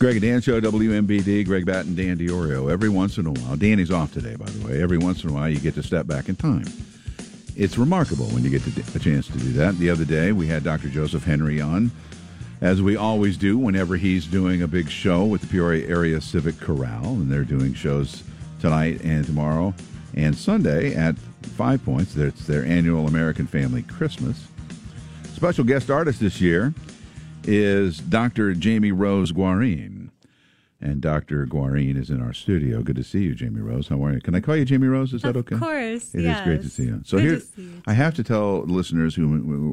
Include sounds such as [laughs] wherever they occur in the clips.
Greg and Dan Show, WMBD, Greg Batten, Dan Diorio. Every once in a while, Danny's off today, by the way. Every once in a while, you get to step back in time. It's remarkable when you get a chance to do that. The other day, we had Dr. Joseph Henry on, as we always do whenever he's doing a big show with the Peoria Area Civic Chorale, and they're doing shows tonight and tomorrow and Sunday at Five Points. It's their annual American Family Christmas. Special guest artist this year is Dr. Jamie Rose Guarrine. And Dr. Guarrine is in our studio. Good to see you, Jamie Rose. How are you? Can I call you Jamie Rose? Is that of okay? Of course. It yes. is great to see you. So Good here, to see you. I have to tell listeners who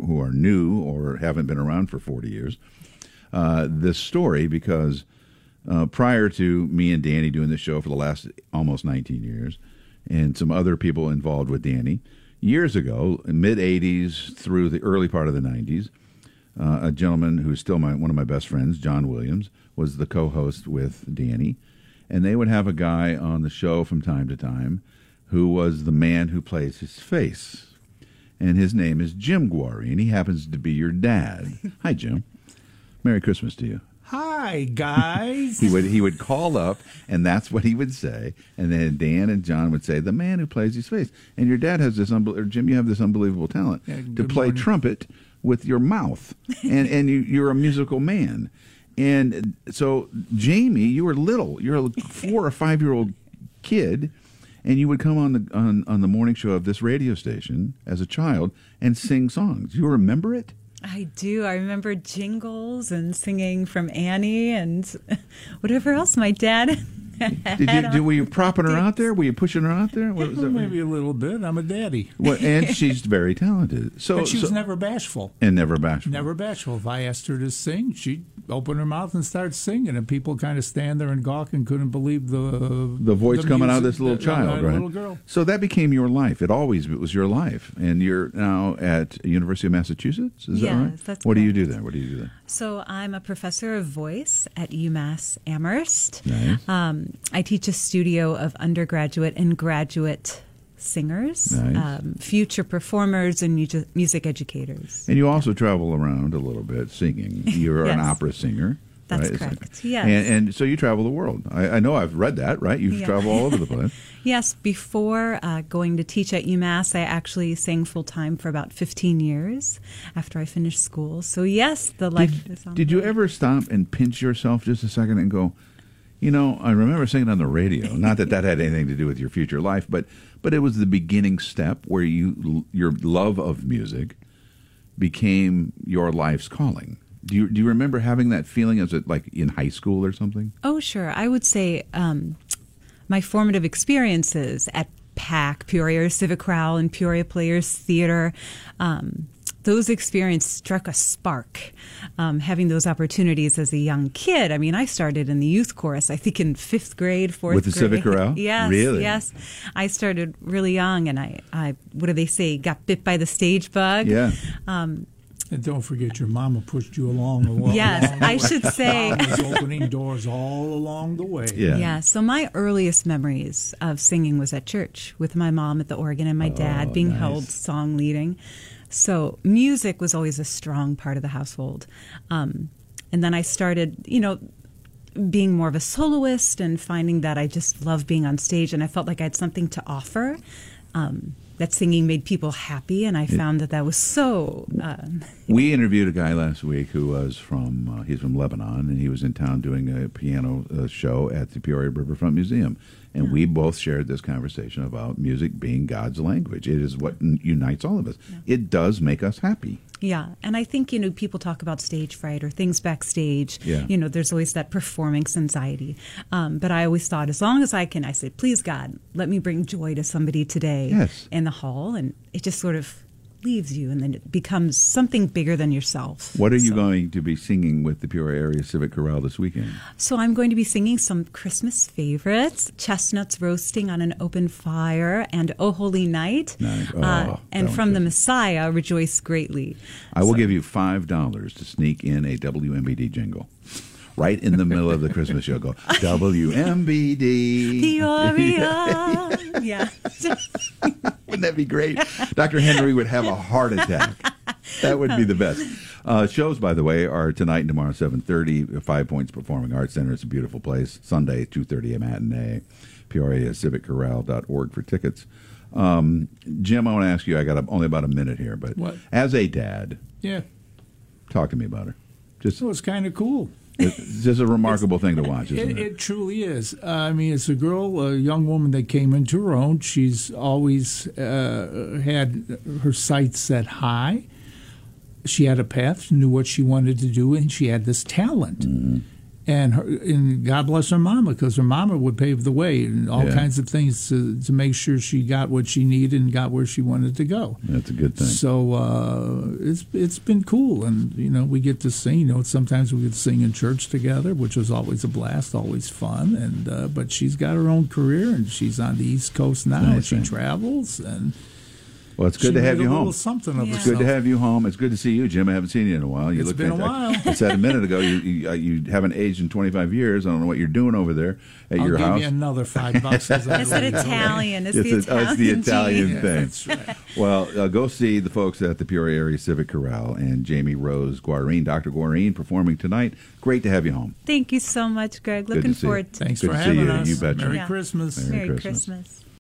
who are new or haven't been around for 40 years uh, this story because uh, prior to me and Danny doing this show for the last almost 19 years, and some other people involved with Danny, years ago, mid 80s through the early part of the 90s, uh, a gentleman who's still my one of my best friends, John Williams, was the co-host with Danny, and they would have a guy on the show from time to time who was the man who plays his face, and his name is Jim Guarrine. He happens to be your dad. [laughs] Hi, Jim. Merry Christmas to you. Hi guys. [laughs] He would he would call up, and that's what he would say. And then Dan and John would say, "The man who plays his face." And your dad has this unbel- or Jim, you have this unbelievable talent Yeah, to play morning. trumpet with your mouth, and and you, you're a musical man. And so, Jamie, you were little. You're a four or five year old kid, and you would come on the on, on the morning show of this radio station as a child and sing songs. You remember it? I do. I remember jingles and singing from Annie and [laughs] whatever else my dad. Did you, did, were you propping her out there? Were you pushing her out there? What was [laughs] that? Maybe a little bit. I'm a daddy. Well, and [laughs] she's very talented. So, But she was so- never bashful. and never bashful. Never bashful. If I asked her to sing, she'd open her mouth and start singing, and people kind of stand there and gawk and couldn't believe the the voice coming out of this little the- child, right? Little girl. So that became your life. It always it was your life, and you're now at University of Massachusetts. Is that Yes, right? that's what do you do there? What do you do there? So I'm a professor of voice at UMass Amherst. Nice. Um, I teach a studio of undergraduate and graduate singers, Nice. um, future performers, and mu- music educators. And you also travel around a little bit singing. [laughs] You're an opera singer. That's right? correct, yes. And, and so you travel the world. I, I know I've read that, right? You Yeah. travel all over the place. [laughs] Yes, before uh, going to teach at UMass, I actually sang full time for about 15 years after I finished school. So, yes, the life is on Did you ever stop and pinch yourself just a second and go, you know, I remember singing on the radio. Not that that had anything to do with your future life, but but it was the beginning step where you your love of music became your life's calling. Do you do you remember having that feeling as it like in high school or something? Oh, sure. I would say um, my formative experiences at PAC, Peoria Civic Chorale, and Peoria Players Theater. Um, those experiences struck a spark. Um, having those opportunities as a young kid. I mean, I started in the youth chorus. I think in fifth grade, fourth With the grade. Civic Chorale? [laughs] yes, Really? yes. I started really young, and I, I, what do they say? Got bit by the stage bug. Yeah. And don't forget, your mama pushed you along. along Yes, along the I way. should say. Was opening doors all along the way. Yeah. Yeah. So my earliest memories of singing was at church with my mom at the organ and my dad being Oh, nice. held song leading. So music was always a strong part of the household. Um, and then I started, you know, being more of a soloist and finding that I just love being on stage and I felt like I had something to offer. Um, that singing made people happy, and I found that that was so. Um, We interviewed a guy last week who was from uh, he's from Lebanon and he was in town doing a piano uh, show at the Peoria Riverfront Museum and we both shared this conversation about music being God's language. It is what n- unites all of us. It does make us happy. Yeah, and I think you know people talk about stage fright or things backstage. Yeah. You know, there's always that performance anxiety. Um, but I always thought, as long as I can, I said, please God, let me bring joy to somebody today Yes. in the hall, and it just sort of leaves you, and then it becomes something bigger than yourself. What are you So- going to be singing with the Peoria Area Civic Chorale this weekend? So I'm going to be singing some Christmas favorites: chestnuts roasting on an open fire, and "Oh Holy Night," Nice. Oh, uh, and from the. Messiah, "Rejoice Greatly." I will So- give you five dollars to sneak in a WMBD jingle. Right in the middle of the Christmas show, go [laughs] WMBD. Peoria. [laughs] yeah. [laughs] [laughs] Wouldn't that be great? Dr. Henry would have a heart attack. that would be the best. Uh, shows, by the way, are tonight and tomorrow, seven thirty. Five Points Performing Arts Center. It's a beautiful place. Sunday, two thirty a matinee. Peoria Civic for tickets. Um, Jim, I want to ask you. I got only about a minute here, but What? as a dad, Yeah. talk to me about her. Just, So it's kind of cool. It's just a remarkable thing to watch, isn't It, it? it truly is. Uh, I mean, it's a girl, a young woman that came into her own. She's always uh, had her sights set high. She had a path. She knew what she wanted to do, and she had this talent. Mm-hmm. And, her, and God bless her mama, because her mama would pave the way and all Yeah. kinds of things to, to make sure she got what she needed and got where she wanted to go. That's a good thing. So uh, it's it's been cool, and you know we get to sing. You know, sometimes we get to sing in church together, which was always a blast, always fun. And uh, but she's got her own career, and she's on the East Coast now. and Nice, she travels, and Well, it's she good to have you a home. Something of Yeah. It's good to have you home. It's good to see you, Jim. I haven't seen you in a while. You It's look been a while. I said a minute ago you, you uh, you haven't aged in 25 years. I don't know what you're doing over there at I'll your give house. you another five bucks. as I [laughs] It's an. Italian. It's, It's, the a- oh, Italian. it's the. Italian Yeah, thing. that's right. Well, uh, go see the folks at the Peoria Area Civic Chorale and Jamie Rose Guarrine, Dr. Guarrine, performing tonight. Great to have you home. Thank you so much, Greg. Good Looking to see you. forward to Thanks Good for to see having you. us. You betcha. Merry Yeah. Christmas. Merry Merry Christmas. Christmas.